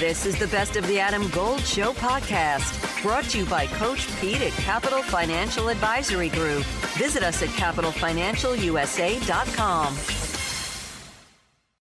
This is the Best of the Adam Gold Show podcast, brought to you by Coach Pete at Capital Financial Advisory Group. Visit us at capitalfinancialusa.com.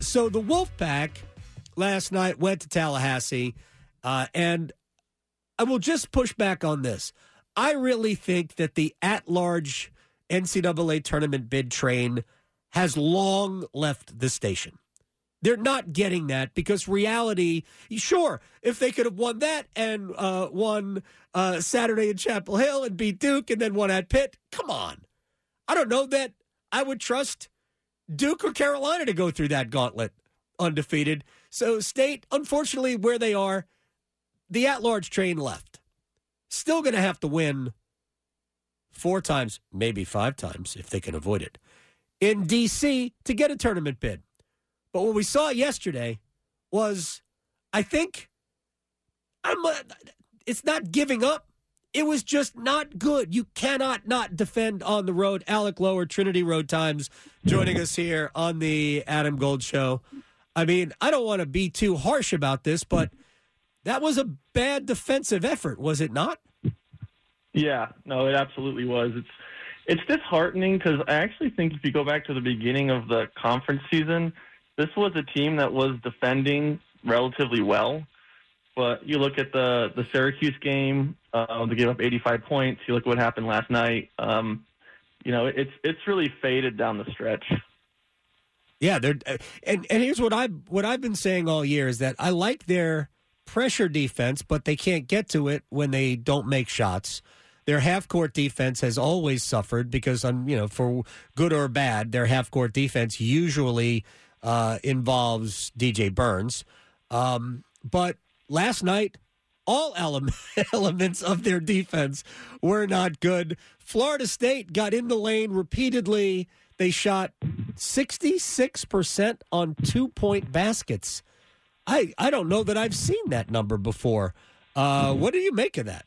So the Wolfpack last night went to Tallahassee, uh, and I will just push back on this. I really think that the at-large NCAA tournament bid train has long left the station. They're not getting that because reality, sure, if they could have won that and uh, won uh, Saturday in Chapel Hill and beat Duke and then won at Pitt, come on. I don't know that I would trust Duke or Carolina to go through that gauntlet undefeated. So, State, unfortunately, where they are, the at large train left. Still going to have to win four times, maybe five times if they can avoid it, in D.C. to get a tournament bid. But what we saw yesterday was, I think, I'm. It's not giving up. It was just not good. You cannot not defend on the road. Alec Lower, Trinity Road Times, joining us here on the Adam Gold Show. I mean, I don't want to be too harsh about this, but that was a bad defensive effort, was it not? Yeah, no, it absolutely was. It's it's disheartening because I actually think if you go back to the beginning of the conference season, this was a team that was defending relatively well. But you look at the the Syracuse game, uh, they gave up 85 points. You look at what happened last night. Um, you know, it's it's really faded down the stretch. Yeah, they're and and here's what I what I've been saying all year is that I like their pressure defense, but they can't get to it when they don't make shots. Their half court defense has always suffered because, um, you know, for good or bad, their half court defense usually uh, involves DJ Burns. Um, but last night, all element, elements of their defense were not good. Florida State got in the lane repeatedly. They shot 66% on two point baskets. I, I don't know that I've seen that number before. Uh, what do you make of that?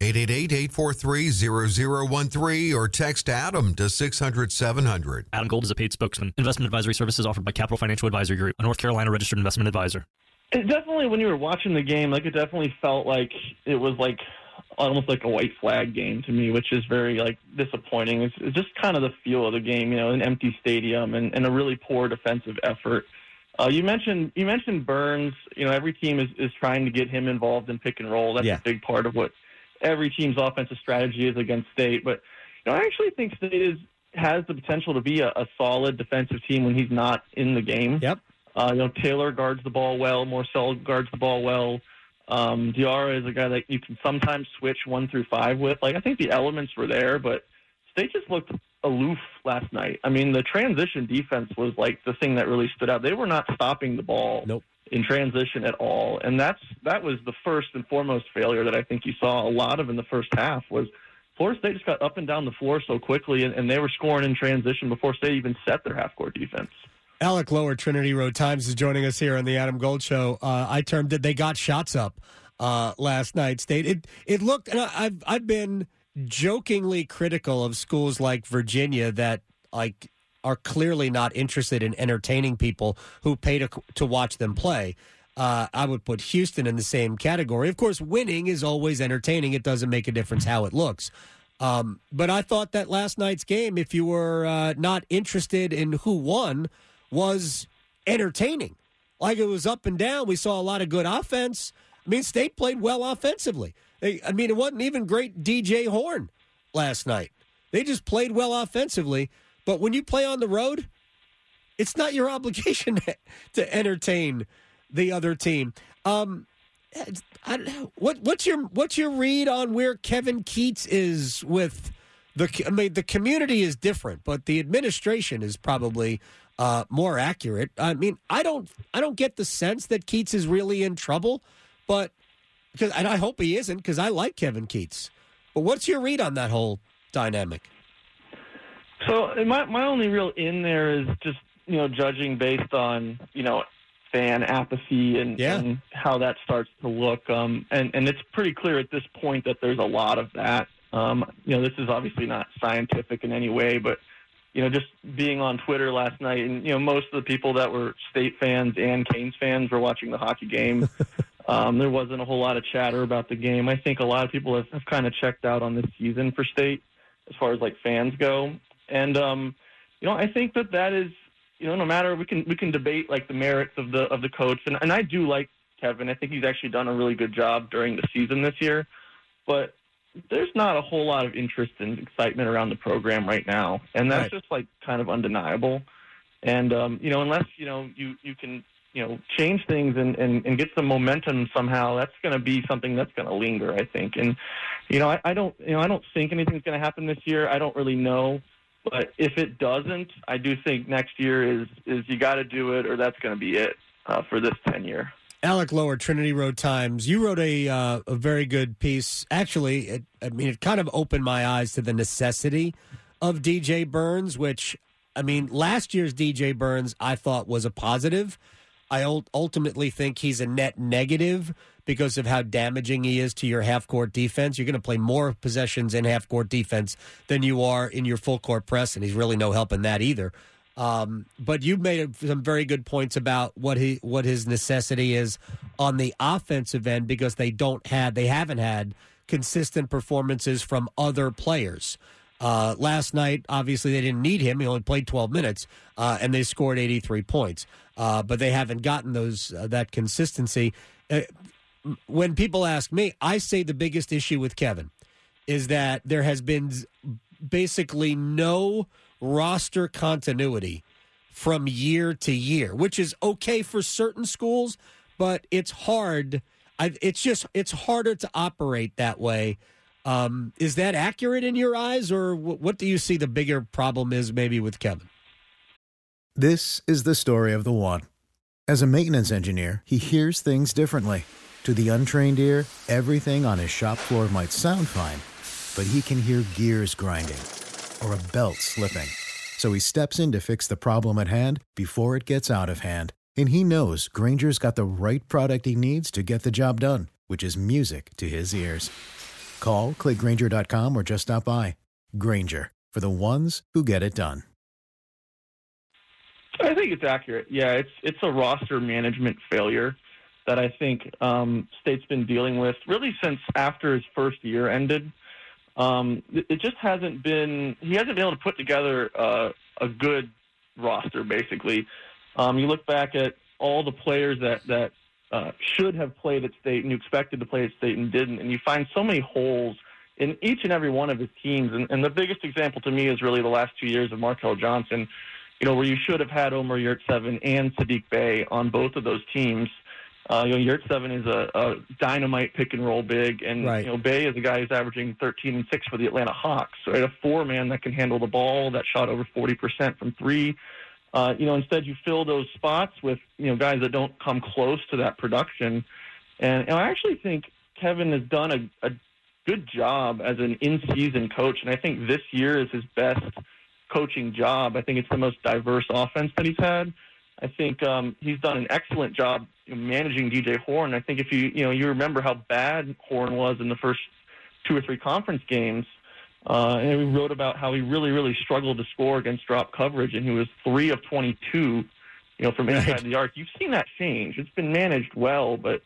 888 843-0013 or text Adam to 600-700. Adam Gold is a paid spokesman. Investment advisory services offered by Capital Financial Advisory Group, a North Carolina registered investment advisor. It definitely, when you were watching the game, like it definitely felt like it was like almost like a white flag game to me, which is very like disappointing. It's, it's just kind of the feel of the game, you know, an empty stadium and, and a really poor defensive effort. Uh, you mentioned you mentioned Burns. You know, every team is, is trying to get him involved in pick and roll. That's Yeah. a big part of what every team's offensive strategy is against State. But you know, I actually think State is has the potential to be a, a solid defensive team when he's not in the game. Yep. Uh, you know, Taylor guards the ball well. Morsell guards the ball well. Um, Diarra is a guy that you can sometimes switch one through five with. Like I think the elements were there, but State just looked aloof last night. I mean, the transition defense was like the thing that really stood out. They were not stopping the ball Nope. In transition at all, and that's that was the first and foremost failure that I think you saw a lot of in the first half was. Florida State just got up and down the floor so quickly, and, and they were scoring in transition before State even set their half-court defense. Alec Lower, Trinity Road Times, is joining us here on the Adam Gold Show. Uh, I termed it "They got shots up" uh, last night. State it it looked. And I- I've I've been jokingly critical of schools like Virginia that like are clearly not interested in entertaining people who pay to to watch them play. Uh, I would put Houston in the same category. Of course, winning is always entertaining. It doesn't make a difference how it looks. Um, but I thought that last night's game, if you were uh, not interested in who won, was entertaining. Like it was up and down. We saw a lot of good offense. I mean, State played well offensively. They, I mean, it wasn't even great DJ Horne last night. They just played well offensively. But when you play on the road, it's not your obligation to entertain the other team. Um, I. What what's your what's your read on where Kevin Keatts is with the? I mean, the community is different, but the administration is probably uh, more accurate. I mean, I don't I don't get the sense that Keatts is really in trouble, but because and I hope he isn't because I like Kevin Keatts. But what's your read on that whole dynamic? So my my only real in there is just you know judging based on you know fan apathy and, Yeah. and how that starts to look. Um, and and it's pretty clear at this point that there's a lot of that. Um, you know, this is obviously not scientific in any way, but you know, just being on Twitter last night, and you know, most of the people that were State fans and Canes fans were watching the hockey game. um, there wasn't a whole lot of chatter about the game. I think a lot of people have, have kind of checked out on this season for State as far as like fans go. And um, you know, I think that that is, you know, no matter we can we can debate like the merits of the of the coach, and and I do like Kevin. I think he's actually done a really good job during the season this year, but there's not a whole lot of interest and excitement around the program right now, and that's Right. just like kind of undeniable. And um, you know, unless you know you you can you know change things and and, and get some momentum somehow, that's going to be something that's going to linger, I think. And you know, I, I don't you know I don't think anything's going to happen this year. I don't really know. But if it doesn't, I do think next year is is you got to do it, or that's going to be it uh, for this tenure. Alec Lower, Trinity Road Times. You wrote a uh, a very good piece. Actually, it, I mean, it kind of opened my eyes to the necessity of DJ Burns. Which, I mean, last year's DJ Burns I thought was a positive. I ultimately think he's a net negative because of how damaging he is to your half court defense. You're going to play more possessions in half court defense than you are in your full court press, and he's really no help in that either. Um, but you made some very good points about what he what his necessity is on the offensive end because they don't have they haven't had consistent performances from other players. Uh, last night, obviously, they didn't need him. He only played 12 minutes, uh, and they scored 83 points. Uh, but they haven't gotten those uh, that consistency. Uh, when people ask me, I say the biggest issue with Kevin is that there has been basically no roster continuity from year to year, which is okay for certain schools, but it's hard. I, it's just it's harder to operate that way. Um, is that accurate in your eyes, or wh- what do you see the bigger problem is maybe with Kevin? This is the story of the one. As a maintenance engineer, he hears things differently. To the untrained ear, everything on his shop floor might sound fine, but he can hear gears grinding or a belt slipping. So he steps in to fix the problem at hand before it gets out of hand. And he knows Grainger's got the right product he needs to get the job done, which is music to his ears. Call, clickgrainger.com, or just stop by. Grainger, for the ones who get it done. I think it's accurate. Yeah, it's it's a roster management failure that I think um, State's been dealing with really since after his first year ended. Um, it, just hasn't been. He hasn't been able to put together uh, a good roster. Basically, um, you look back at all the players that that uh, should have played at State and you expected to play at State and didn't, and you find so many holes in each and every one of his teams. And, and the biggest example to me is really the last two years of Markell Johnson you know, where you should have had Omer Yurtseven and Sadiq Bey on both of those teams. Uh, you know, Yurtseven is a, a dynamite pick and roll big, and Right. you know, Bey is a guy who's averaging 13 and six for the Atlanta Hawks. Right, a four man that can handle the ball, that shot over 40 percent from three. Uh, you know, instead you fill those spots with you know guys that don't come close to that production. And, and I actually think Kevin has done a, a good job as an in-season coach, and I think this year is his best coaching job. I think it's the most diverse offense that he's had. I think um, he's done an excellent job managing DJ Horne. I think if you you know you remember how bad Horne was in the first two or three conference games, uh, and we wrote about how he really really struggled to score against drop coverage, and he was three of 22, you know, from inside Right. the arc. You've seen that change. It's been managed well, but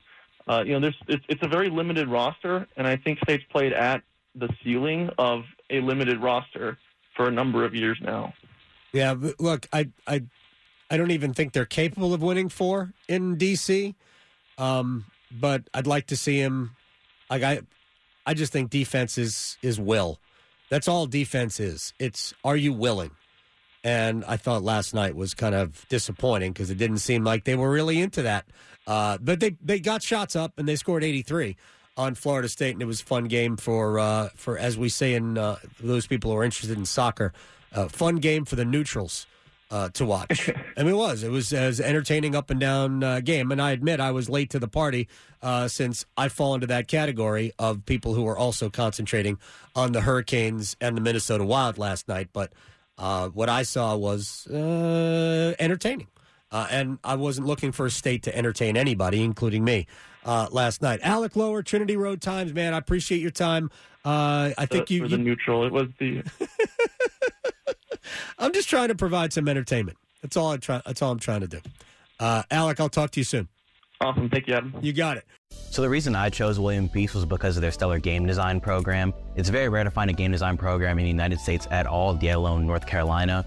uh, you know, there's it's, it's a very limited roster, and I think State's played at the ceiling of a limited roster for a number of years now. Yeah, look, I I I don't even think they're capable of winning four in DC. Um, but I'd like to see him. Like I, I just think defense is is will. That's all defense is. It's are you willing? And I thought last night was kind of disappointing because it didn't seem like they were really into that. Uh, but they they got shots up and they scored 83 on Florida State, and it was a fun game for uh, for as we say in uh, those people who are interested in soccer, uh, fun game for the neutrals uh, to watch. I mean, it was. It was as entertaining up and down uh, game. And I admit I was late to the party uh, since I fall into that category of people who are also concentrating on the Hurricanes and the Minnesota Wild last night. But uh, what I saw was uh, entertaining. Uh, and I wasn't looking for a state to entertain anybody, including me, uh, last night. Alec Lower, Trinity Road Times, man, I appreciate your time. Uh, I think the, you, for you the neutral. It was the I'm just trying to provide some entertainment. That's all I try. That's all I'm trying to do. Uh, Alec, I'll talk to you soon. awesome. Thank you, Adam. You got it. So the reason I chose William Peace was because of their stellar game design program. It's very rare to find a game design program in the United States at all, yet alone North Carolina.